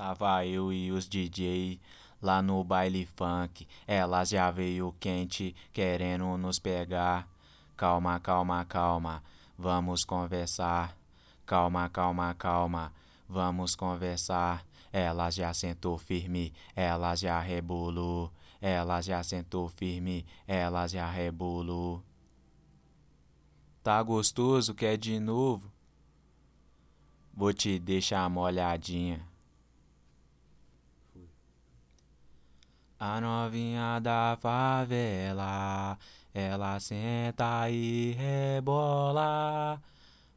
Tava eu e os DJ lá no baile funk. Elas já veio quente, querendo nos pegar. Calma, calma, calma, vamos conversar. Calma, calma, calma, vamos conversar. Ela já sentou firme, ela já rebolou. Ela já sentou firme, ela já rebolou. Tá gostoso, quer de novo? Vou te deixar molhadinha. A novinha da favela, ela senta e rebola.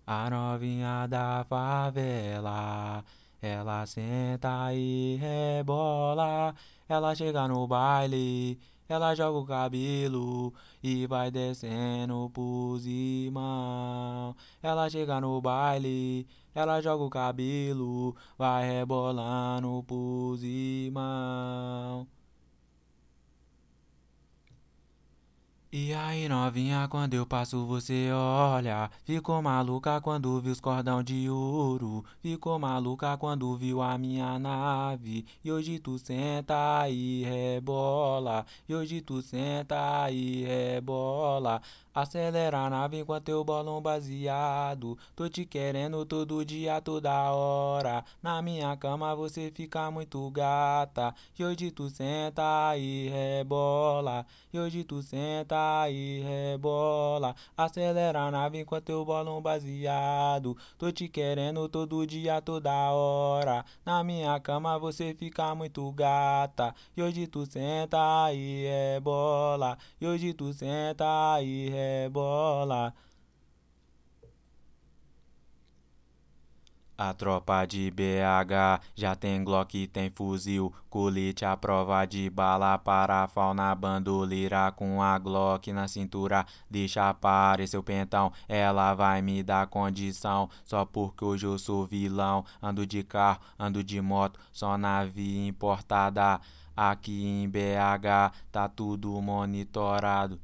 A novinha da favela, ela senta e rebola. Ela chega no baile, ela joga o cabelo e vai descendo por cima. Ela chega no baile, ela joga o cabelo, vai rebolando por cima. E aí novinha, quando eu passo você olha. Ficou maluca quando viu os cordão de ouro. Ficou maluca quando viu a minha nave. E hoje tu senta e rebola. E hoje tu senta e rebola. Acelera a nave enquanto eu bolo um baseado. Tô te querendo todo dia, toda hora. Na minha cama você fica muito gata. E hoje tu senta e rebola. E hoje tu senta e rebola. Acelera a nave enquanto eu bolo um baseado. Tô te querendo todo dia, toda hora. Na minha cama você fica muito gata. E hoje tu senta e rebola. E hoje tu senta e rebola. A tropa de BH já tem Glock, tem fuzil, colete à prova de bala para a fauna bandoleira com a Glock na cintura. Deixa aparecer o pentão, ela vai me dar condição. Só porque hoje eu sou vilão. Ando de carro, ando de moto, só nave importada. Aqui em BH tá tudo monitorado.